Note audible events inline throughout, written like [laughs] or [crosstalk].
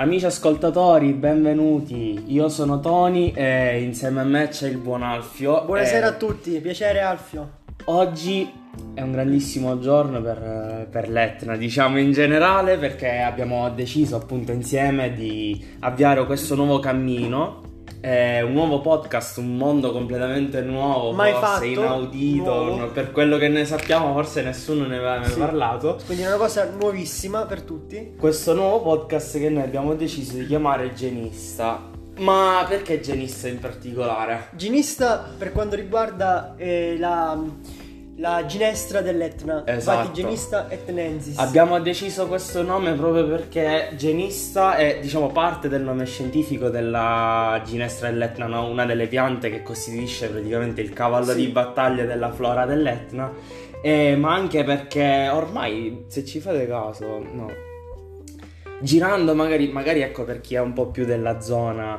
Amici ascoltatori, benvenuti. Io sono Tony e insieme a me c'è il buon Alfio. Buonasera E a tutti, piacere Alfio. Oggi è un grandissimo giorno per, per l'Etna, diciamo in generale, perché abbiamo deciso appunto insieme di avviare questo nuovo cammino. È un nuovo podcast, un mondo completamente nuovo, Mai forse fatto, inaudito. nuovo. Per quello che ne sappiamo, forse nessuno ne aveva mai Sì. parlato. Quindi è una cosa nuovissima per tutti. questo nuovo podcast che noi abbiamo deciso di chiamare Genista. Ma perché Genista in particolare? Ginista per quanto riguarda eh, la, la ginestra dell'Etna. Esatto. Infatti Genista etnensis. Abbiamo deciso questo nome proprio perché Genista è, diciamo, parte del nome scientifico della ginestra dell'Etna, no? una delle piante che costituisce praticamente il cavallo Sì. di battaglia della flora dell'Etna. Eh, ma anche perché ormai, se ci fate caso, no. Girando magari, magari ecco per chi è un po' più della zona.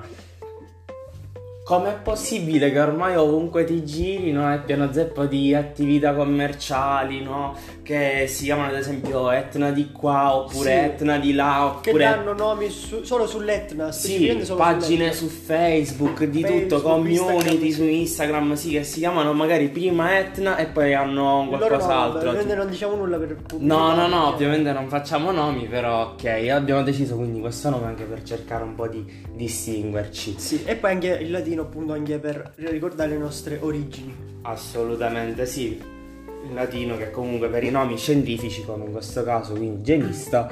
Com'è possibile che ormai ovunque ti giri, no, è pieno zeppo di attività commerciali, no? Che si chiamano ad esempio Etna di qua, oppure Sì. Etna di là, Che oppure danno nomi su- solo sull'Etna. sì, solo pagine sull'Etna. su Facebook, di tutto, Facebook, community Instagram. su Instagram, sì, che si chiamano magari prima Etna e poi hanno qualcos'altro. nome, ovviamente non diciamo nulla per pubblicità. No, no, no, ovviamente non facciamo nomi, però ok, abbiamo deciso quindi questo nome anche per cercare un po' di distinguerci. Sì, e poi anche il latino appunto anche per ricordare le nostre origini. Assolutamente sì. Il latino che comunque per i nomi scientifici, come in questo caso, quindi genista,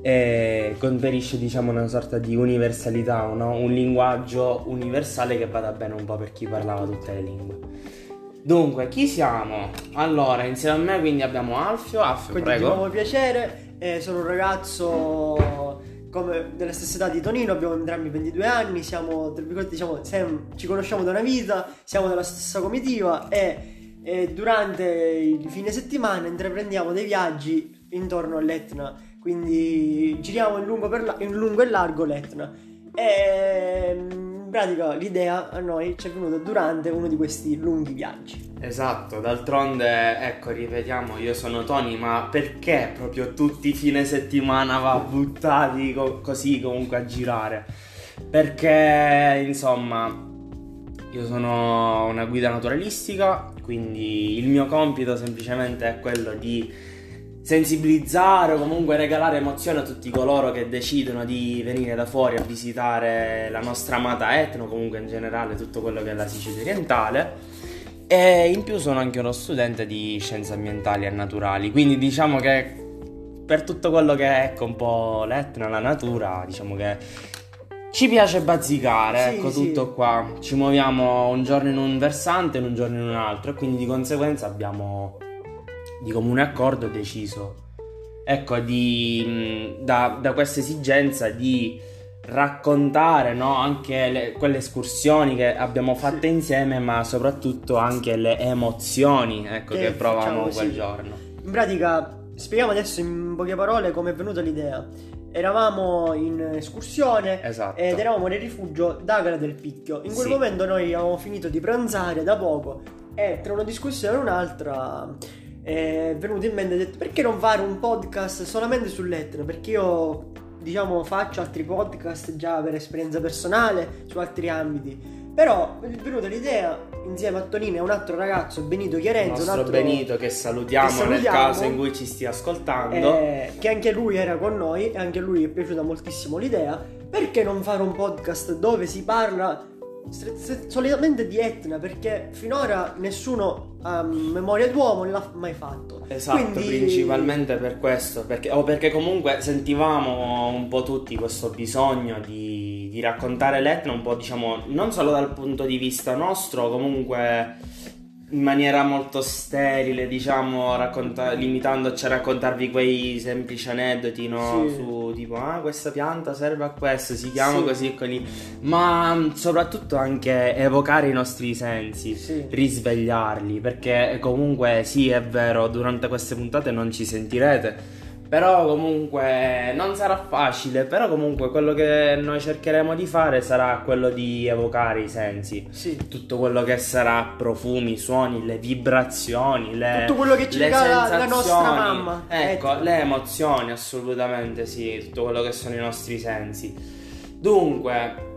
eh, conferisce diciamo una sorta di universalità, no? un linguaggio universale che vada bene un po' per chi parlava tutte le lingue. Dunque, chi siamo? Allora, insieme a me quindi abbiamo Alfio. Alfio, Quindi di prego. nuovo piacere, eh, sono un ragazzo come della stessa età di Tonino, abbiamo entrambi 22 anni, siamo, diciamo, sem- ci conosciamo da una vita, siamo della stessa comitiva e, e durante il fine settimana intraprendiamo dei viaggi intorno all'Etna, quindi giriamo in lungo, la- in lungo e largo l'Etna. E in pratica l'idea a noi ci è venuta durante uno di questi lunghi viaggi. Esatto, d'altronde, ecco, ripetiamo, io sono Tony, ma perché proprio tutti i fine settimana va buttati co- così comunque a girare? Perché, insomma, io sono una guida naturalistica, quindi il mio compito semplicemente è quello di sensibilizzare o comunque regalare emozione a tutti coloro che decidono di venire da fuori a visitare la nostra amata Etno, comunque in generale tutto quello che è la Sicilia orientale. E in più sono anche uno studente di scienze ambientali e naturali, quindi diciamo che per tutto quello che è ecco, un po' l'Etna, la natura, diciamo che ci piace bazzicare, Sì, ecco sì. tutto qua. Ci muoviamo un giorno in un versante e un giorno in un altro e quindi di conseguenza abbiamo di comune accordo deciso, ecco, di, mh, da, da questa esigenza di raccontare no, anche le- quelle escursioni che abbiamo fatto Sì. insieme, ma soprattutto anche le emozioni ecco, che, Che provavamo quel sì. giorno. In pratica, spieghiamo adesso in poche parole come è venuta l'idea. Eravamo in escursione Esatto. ed eravamo nel rifugio d'Agara del Picchio. In quel Sì. momento noi avevamo finito di pranzare da poco e tra una discussione e un'altra è venuto in mente e detto perché non fare un podcast solamente sull'Etna? Perché io diciamo faccio altri podcast già per esperienza personale su altri ambiti. Però è venuta l'idea insieme a Tonino e un altro ragazzo, Benito Chiarenzo, un nostro altro Benito che salutiamo, che salutiamo. nel caso in cui ci stia ascoltando. eh, che anche lui era con noi e anche a lui è piaciuta moltissimo l'idea. Perché non fare un podcast dove si parla solitamente di Etna? Perché finora nessuno a memoria d'uomo l'ha mai fatto. Esatto, Quindi- principalmente per questo, perché, o perché comunque sentivamo un po' tutti questo bisogno di, di raccontare l'Etna un po' diciamo non solo dal punto di vista nostro, comunque in maniera molto sterile, diciamo, racconta- limitandoci a raccontarvi quei semplici aneddoti, no? Sì. Su tipo, ah, questa pianta serve a questo, si chiama Sì. così e così, ma mh, soprattutto anche evocare i nostri sensi Sì. risvegliarli perché comunque sì è vero durante queste puntate non ci sentirete Però comunque non sarà facile, però comunque quello che noi cercheremo di fare sarà quello di evocare i sensi. Sì. Tutto quello che sarà profumi, suoni, le vibrazioni, le Tutto quello che ci regala la nostra mamma. Ecco, Ecco. le emozioni assolutamente sì, tutto quello che sono i nostri sensi. Dunque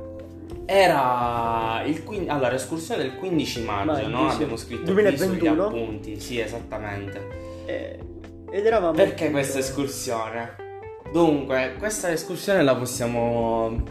era il quin- allora, escursione del 15 maggio, Maggio, no? sì. Abbiamo scritto 2021. qui sugli appunti. Sì, esattamente. Eh, ed eravamo Perché questa escursione? Dunque, questa escursione la possiamo?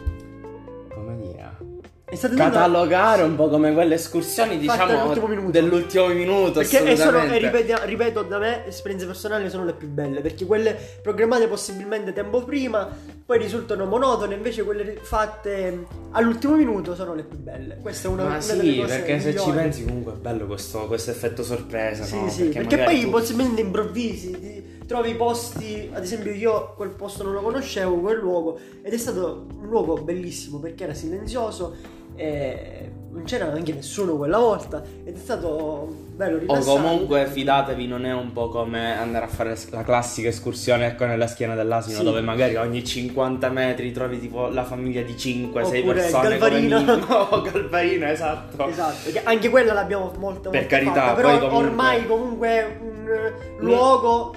È tutta- Catalogare un po' come quelle escursioni, diciamo, all'ultimo minuto. dell'ultimo minuto. Perché sono, e ripeto, ripeto, da me, esperienze personali sono le più belle. Perché quelle programmate possibilmente tempo prima, poi risultano monotone. Invece quelle fatte all'ultimo minuto sono le più belle. Questa è una, Ma una sì, perché se ci migliori. pensi comunque è bello questo, questo effetto sorpresa, Sì, no? sì, perché, magari poi tu- possibilmente improvvisi, ti trovi posti, ad esempio io quel posto non lo conoscevo, quel luogo, ed è stato un luogo bellissimo perché era silenzioso e non c'era anche nessuno quella volta ed è stato bello O rilassante. comunque fidatevi, non è un po' come andare a fare la classica escursione ecco nella schiena dell'asino Sì. dove magari ogni 50 metri trovi tipo la famiglia di 5-6 Oppure persone Galvarino. come minimo. [laughs] O Galvarino, esatto. Esatto, anche quella l'abbiamo molte volte Per carità, fatta, però ormai comunque un eh, luogo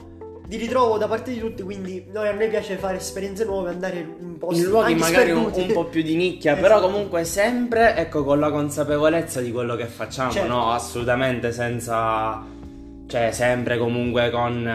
di ritrovo da parte di tutti, quindi noi, a noi piace fare esperienze nuove, andare in posti In luoghi magari un, un po' più di nicchia, però Esatto. comunque sempre ecco con la consapevolezza di quello che facciamo, Certo. no? Assolutamente senza cioè sempre comunque con eh,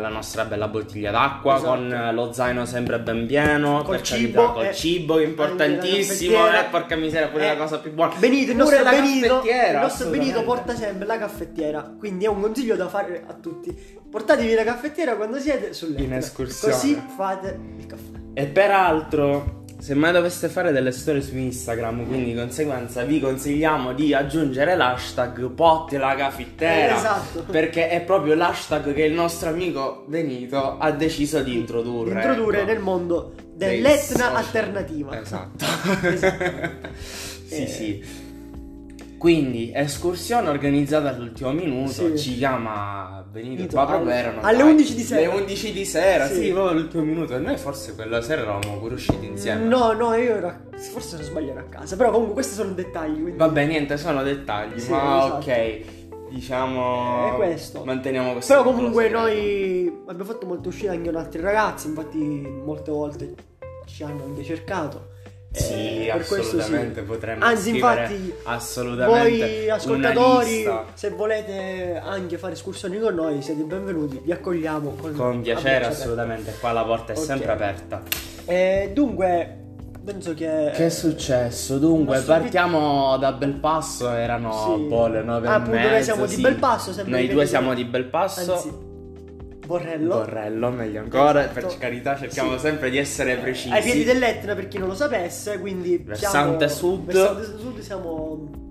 la nostra bella bottiglia d'acqua, Esatto. con eh, lo zaino sempre ben pieno, Col cibo, carità, col eh, cibo che è importantissimo, eh, porca miseria, pure Eh, la cosa più buona. Benito, il nostro, Benito, il nostro Benito porta sempre la caffettiera, quindi è un consiglio da fare a tutti. Portatevi la caffettiera quando siete sull'Etna. In escursione. Così fate il caffè. E peraltro, se mai doveste fare delle storie su Instagram, quindi di conseguenza vi consigliamo di aggiungere l'hashtag Potti la caffettera. Eh, esatto. Perché è proprio l'hashtag che il nostro amico Benito ha deciso di introdurre. Introdurre ecco. nel mondo dell'Etna alternativa. Esatto. Esatto. [laughs] [laughs] sì, Eh. sì. Quindi, escursione organizzata all'ultimo minuto, Sì. ci chiama Benito, qua proprio alle- erano alle dai, 11 di sera. Le 11 di sera, sì, Sì. proprio all'ultimo minuto. E noi forse quella sera eravamo pure usciti insieme. No, no, io ero forse non ero a casa, però comunque questi sono dettagli. Quindi... Vabbè, niente, sono dettagli, Sì, ma esatto. ok. Diciamo. È questo. Manteniamo questo. Però comunque noi abbiamo fatto molte uscite anche con altri ragazzi, infatti molte volte ci hanno anche cercato. Sì, Eh, per questo assolutamente sì. potremmo Anzi, infatti, assolutamente voi ascoltatori, se volete anche fare escursioni con noi, siete benvenuti, vi accogliamo con, Con piacere, assolutamente. Qua la porta è Ok. sempre aperta. aperte. Eh, dunque, penso che. Che è successo? Dunque, partiamo da Belpasso, erano Sì. boh, le nove Ah, e appunto, noi siamo di sì. Belpasso, sempre Noi di due siamo di Belpasso. Anzi, Borrello. Borrello, meglio ancora, Esatto. per carità cerchiamo Sì. sempre di essere precisi. Ai piedi dell'Etna, per chi non lo sapesse, quindi Versante siamo, sud. Versante sud siamo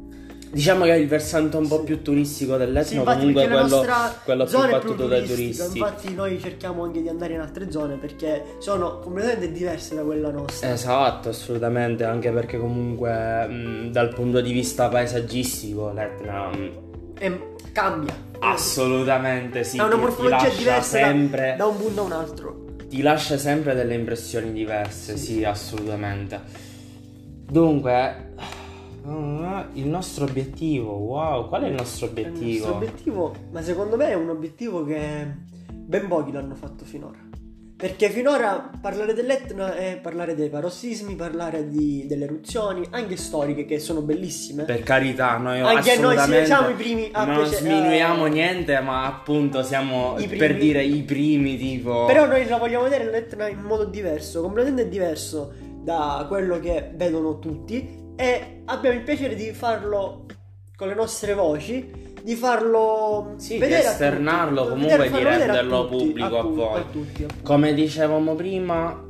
Diciamo che è il versante un po' Sì. più turistico dell'Etna, Sì, infatti comunque quello, quello più zona è battuto dai turistica, turisti. Infatti noi cerchiamo anche di andare in altre zone perché sono completamente diverse da quella nostra. Esatto, assolutamente, anche perché comunque mh, dal punto di vista paesaggistico l'Etna mh, E cambia. assolutamente sì, Ha una morfologia diversa da- sempre, da un punto a un altro. ti lascia sempre delle impressioni diverse, Sì. sì, assolutamente. Dunque, il nostro obiettivo, wow, qual è il nostro Il obiettivo? nostro obiettivo, ma secondo me è un obiettivo che ben pochi l'hanno fatto finora. Perché finora parlare dell'Etna è parlare dei parossismi, parlare di- delle eruzioni, anche storiche, che sono bellissime. Per carità, noi Anche noi siamo i primi a non piace- sminuiamo eh, niente, ma appunto siamo I per primi. dire i primi tipo Però noi la vogliamo vedere l'Etna in modo diverso, completamente diverso da quello che vedono tutti e abbiamo il piacere di farlo con le nostre voci, di farlo Sì, di vedere a esternarlo, tutti, comunque vedere- di a renderlo tutti, pubblico a appunto, voi. a tutti, appunto. Come dicevamo prima,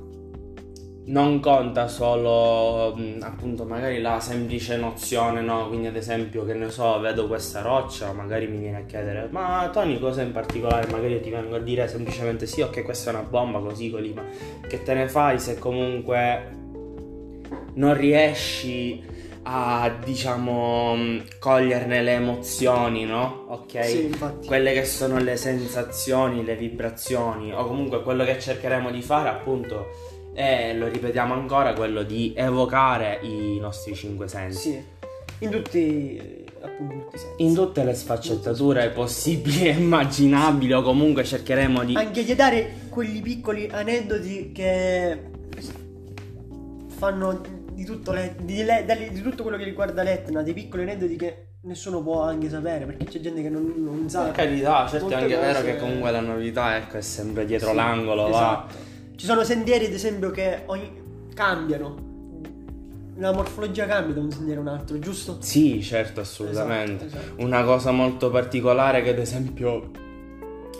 non conta solo mh, appunto magari la semplice nozione, no? Quindi ad esempio che ne so, vedo questa roccia, magari mi viene a chiedere "Ma Tony cosa in particolare?" Magari ti vengo a dire semplicemente "Sì, ok, questa è una bomba così così", ma che te ne fai se comunque non riesci a diciamo mh, coglierne le emozioni, no? Ok? Sì, infatti. Quelle che sono le sensazioni, le vibrazioni o comunque quello che cercheremo di fare appunto è, lo ripetiamo ancora, quello di evocare i nostri cinque sensi. Sì, in tutti, appunto. In tutte le sfaccettature possibili e immaginabili o comunque cercheremo di... Anche di dare quegli piccoli aneddoti che fanno di tutto, le- di, le- di tutto quello che riguarda l'Etna, dei piccoli aneddoti che nessuno può anche sapere, perché c'è gente che non, non sa. Per carità, certo è anche vero che comunque la novità ecco, è sempre dietro Sì, l'angolo, va. esatto. Ci sono sentieri, ad esempio, che ogni- cambiano. La morfologia cambia da un sentiero a un altro, giusto? Sì, certo, assolutamente. Esatto, esatto. Una cosa molto particolare che ad esempio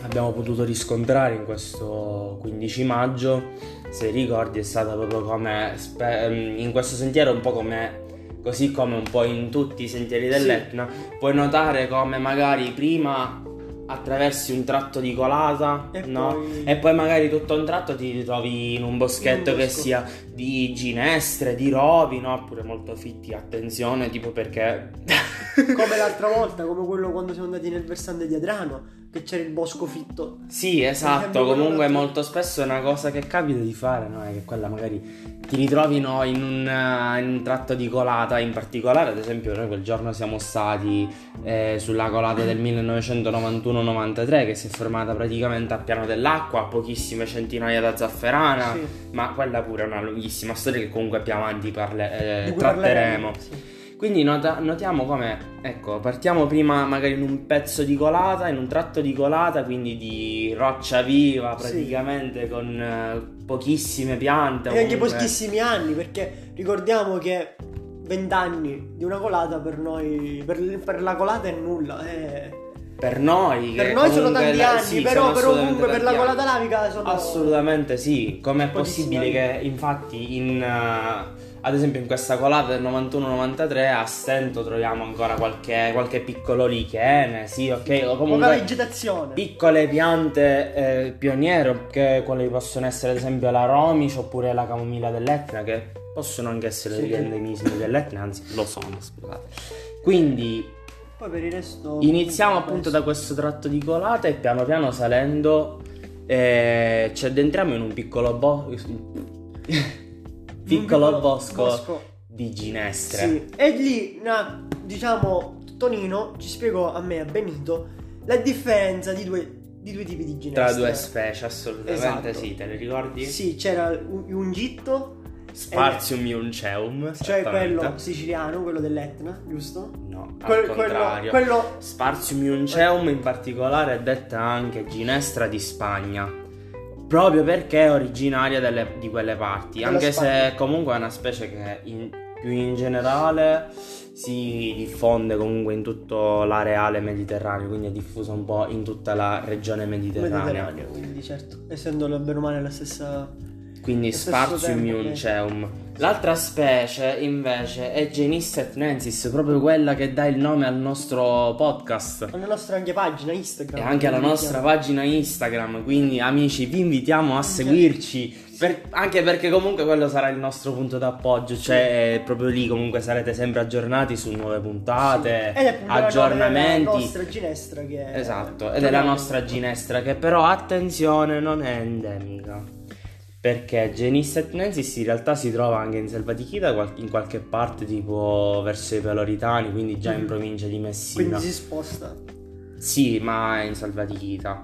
abbiamo potuto riscontrare in questo 15 maggio, se ricordi, è stata proprio come ehm, in questo sentiero un po' come così come un po' in tutti i sentieri dell'Etna, puoi notare come magari prima attraversi un tratto di colata, E no? poi- E poi magari tutto a un tratto ti ritrovi in un boschetto In un che sia di ginestre, di rovi, no? Oppure molto fitti, attenzione, tipo perché Come l'altra volta, come quello quando siamo andati nel versante di Adrano, che c'era il bosco fitto. Sì, esatto, comunque molto spesso è una cosa che capita di fare, no? È che quella magari ti ritrovi no, in, un, eh, in un tratto di colata, in particolare ad esempio noi quel giorno siamo stati eh, sulla colata del 1991-93 che si è formata praticamente a piano dell'acqua, a pochissime centinaia da zafferana, Sì. ma quella pure è una lunghissima storia che comunque più avanti parle- eh, tratteremo. parleremo, sì. Quindi nota- notiamo come, ecco, partiamo prima magari in un pezzo di colata, in un tratto di colata, quindi di roccia viva Sì. praticamente con eh, pochissime piante. E anche comunque- pochissimi anni, perché ricordiamo che 20 anni di una colata per noi, per, per la colata è nulla. è- Per noi, Per noi sono tanti la- anni, sì, però, però comunque per la colata lavica sono... Assolutamente sì, com'è possibile anni. che infatti in... eh, ad esempio in questa colata del 91-93 a stento troviamo ancora qualche, qualche piccolo lichene, sì ok, o comunque vegetazione. piccole piante eh, pioniere che quali possono essere ad esempio la romice oppure la camomilla dell'Etna che possono anche essere Sì. degli endemismi dell'Etna anzi lo sono scusate quindi Poi per il resto... iniziamo appunto da questo tratto di colata e piano piano salendo eh, ci addentriamo in un piccolo bosco piccolo, bosco, di ginestre Sì. E lì, na- diciamo, Tonino ci spiegò a me a Benito la differenza di due, di due tipi di ginestre. tra due specie assolutamente Esatto. sì te le ricordi? Sì, c'era un, un gitto, Spartium iunceum cioè quello siciliano, quello dell'Etna, giusto? No, Quel- quello, quello Spartium iunceum in particolare è detta anche ginestra di Spagna. Proprio perché è originaria delle- di quelle parti. Della anche Spagna. se comunque è una specie che in- più in generale si diffonde comunque in tutto l'areale mediterraneo, quindi è diffusa un po' in tutta la regione mediterranea. mediterraneo, quindi certo, essendo bene o male la stessa... Quindi Spartium che- iunceum. L'altra specie invece è Genis etnensis, proprio quella che dà il nome al nostro podcast. Alla nostra anche pagina Instagram. E anche alla nostra pagina Instagram, quindi amici vi invitiamo a seguirci, per- anche perché comunque quello sarà il nostro punto d'appoggio, cioè proprio lì comunque sarete sempre aggiornati su nuove puntate, Ed è la nostra ginestra che è... Esatto, ed è la nostra ginestra che però attenzione non è endemica. Perché Genis etnensis in realtà si trova anche in Selva di Chita, in qualche parte tipo verso i Peloritani, quindi già in Mhm. provincia di Messina. Quindi si sposta. Sì, ma è in Salvatichita.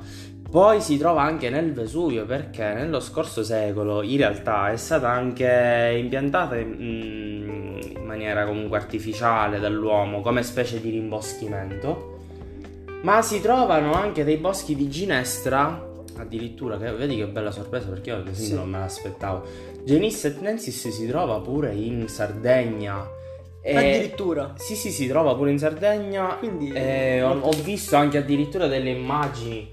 Poi si trova anche nel Vesuvio perché nello scorso secolo in realtà è stata anche impiantata in, mm, in maniera comunque artificiale dall'uomo come specie di rimboschimento. Ma si trovano anche dei boschi di ginestra, addirittura, che, vedi che bella sorpresa perché io ad Sì. non me l'aspettavo. Genis etnensis si trova pure in Sardegna. E- Addirittura. sì, sì, si trova pure in Sardegna. Quindi- Eh, ho, ho visto anche addirittura delle immagini.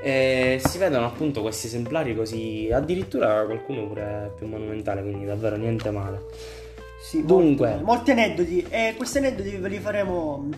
E si vedono appunto questi esemplari così. Addirittura qualcuno pure più monumentale, quindi davvero niente male. Sì, Dunque. molti, molti aneddoti e questi aneddoti ve li faremo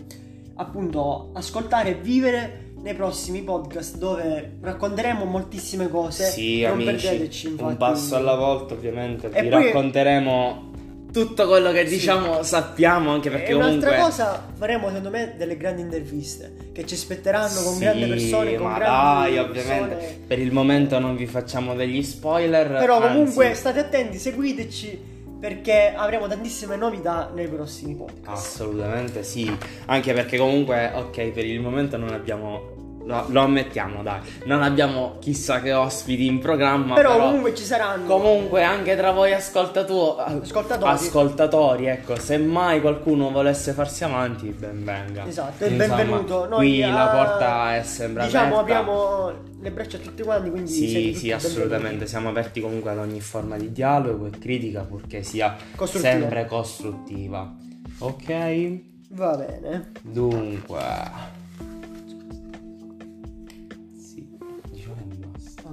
appunto ascoltare e vivere nei prossimi podcast dove racconteremo moltissime cose. sì, non amici. perdeteci, infatti. Un passo alla volta, ovviamente. E Vi poi- racconteremo tutto quello che Sì. diciamo sappiamo anche perché e un'altra comunque cosa, faremo secondo me delle grandi interviste che ci aspetteranno con Sì, grandi persone, con ma grandi dai, ovviamente persone. per il momento non vi facciamo degli spoiler. Però comunque anzi, state attenti, seguiteci perché avremo tantissime novità nei prossimi podcast. assolutamente sì, anche perché comunque ok, per il momento non abbiamo lo, lo ammettiamo, dai, non abbiamo chissà che ospiti in programma, però, però, comunque ci saranno comunque anche tra voi ascoltato- Ascoltatori. ascoltatori, ecco, se mai qualcuno volesse farsi avanti, ben venga. Esatto, Insomma, benvenuto. Noi, qui la ah, porta è sempre Diciamo aperta. abbiamo le braccia a tutti quanti, quindi Sì, sì, assolutamente. Siamo aperti comunque ad ogni forma di dialogo e critica purché sia Costruttiva. sempre costruttiva. Ok? Va bene. Dunque.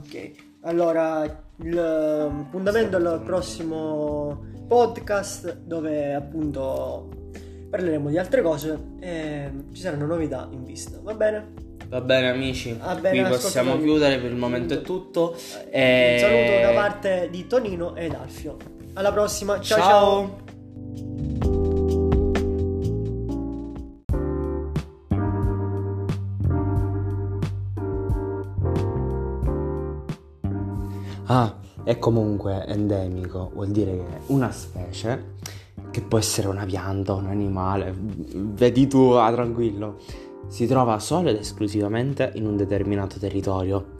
Ok. Allora, il eh, appuntamento al prossimo podcast dove appunto parleremo di altre cose e ci saranno novità in vista. Va bene? Va bene amici, Va bene, qui possiamo chiudere per il momento è tutto. Un E... saluto da parte di Tonino ed Alfio. Alla prossima. ciao. ciao. ciao. Ah, è comunque endemico, vuol dire che una specie che può essere una pianta, un animale, vedi tu, ah, tranquillo, si trova solo ed esclusivamente in un determinato territorio.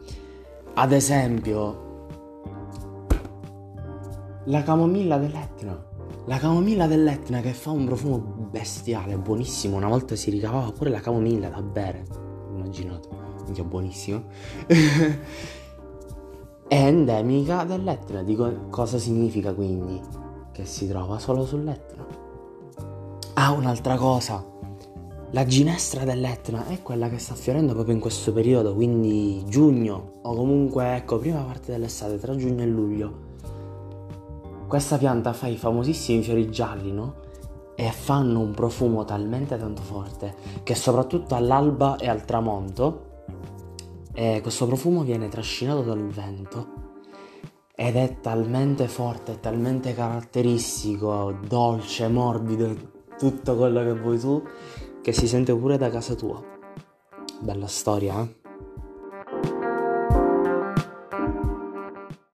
Ad esempio, la camomilla dell'Etna. La camomilla dell'Etna che fa un profumo bestiale, buonissimo. Una volta si ricavava pure la camomilla da bere. Immaginate, minchia buonissimo. [laughs] È endemica dell'Etna. Dico cosa significa quindi? Che si trova solo sull'Etna. Ah, un'altra cosa. La ginestra dell'Etna è quella che sta fiorendo proprio in questo periodo, quindi giugno o comunque ecco, prima parte dell'estate, tra giugno e luglio. Questa pianta fa i famosissimi fiori gialli, no? E fanno un profumo talmente tanto forte che soprattutto all'alba e al tramonto eh, questo profumo viene trascinato dal vento ed è talmente forte, talmente caratteristico, dolce, morbido, tutto quello che vuoi tu, che si sente pure da casa tua. Bella storia, eh?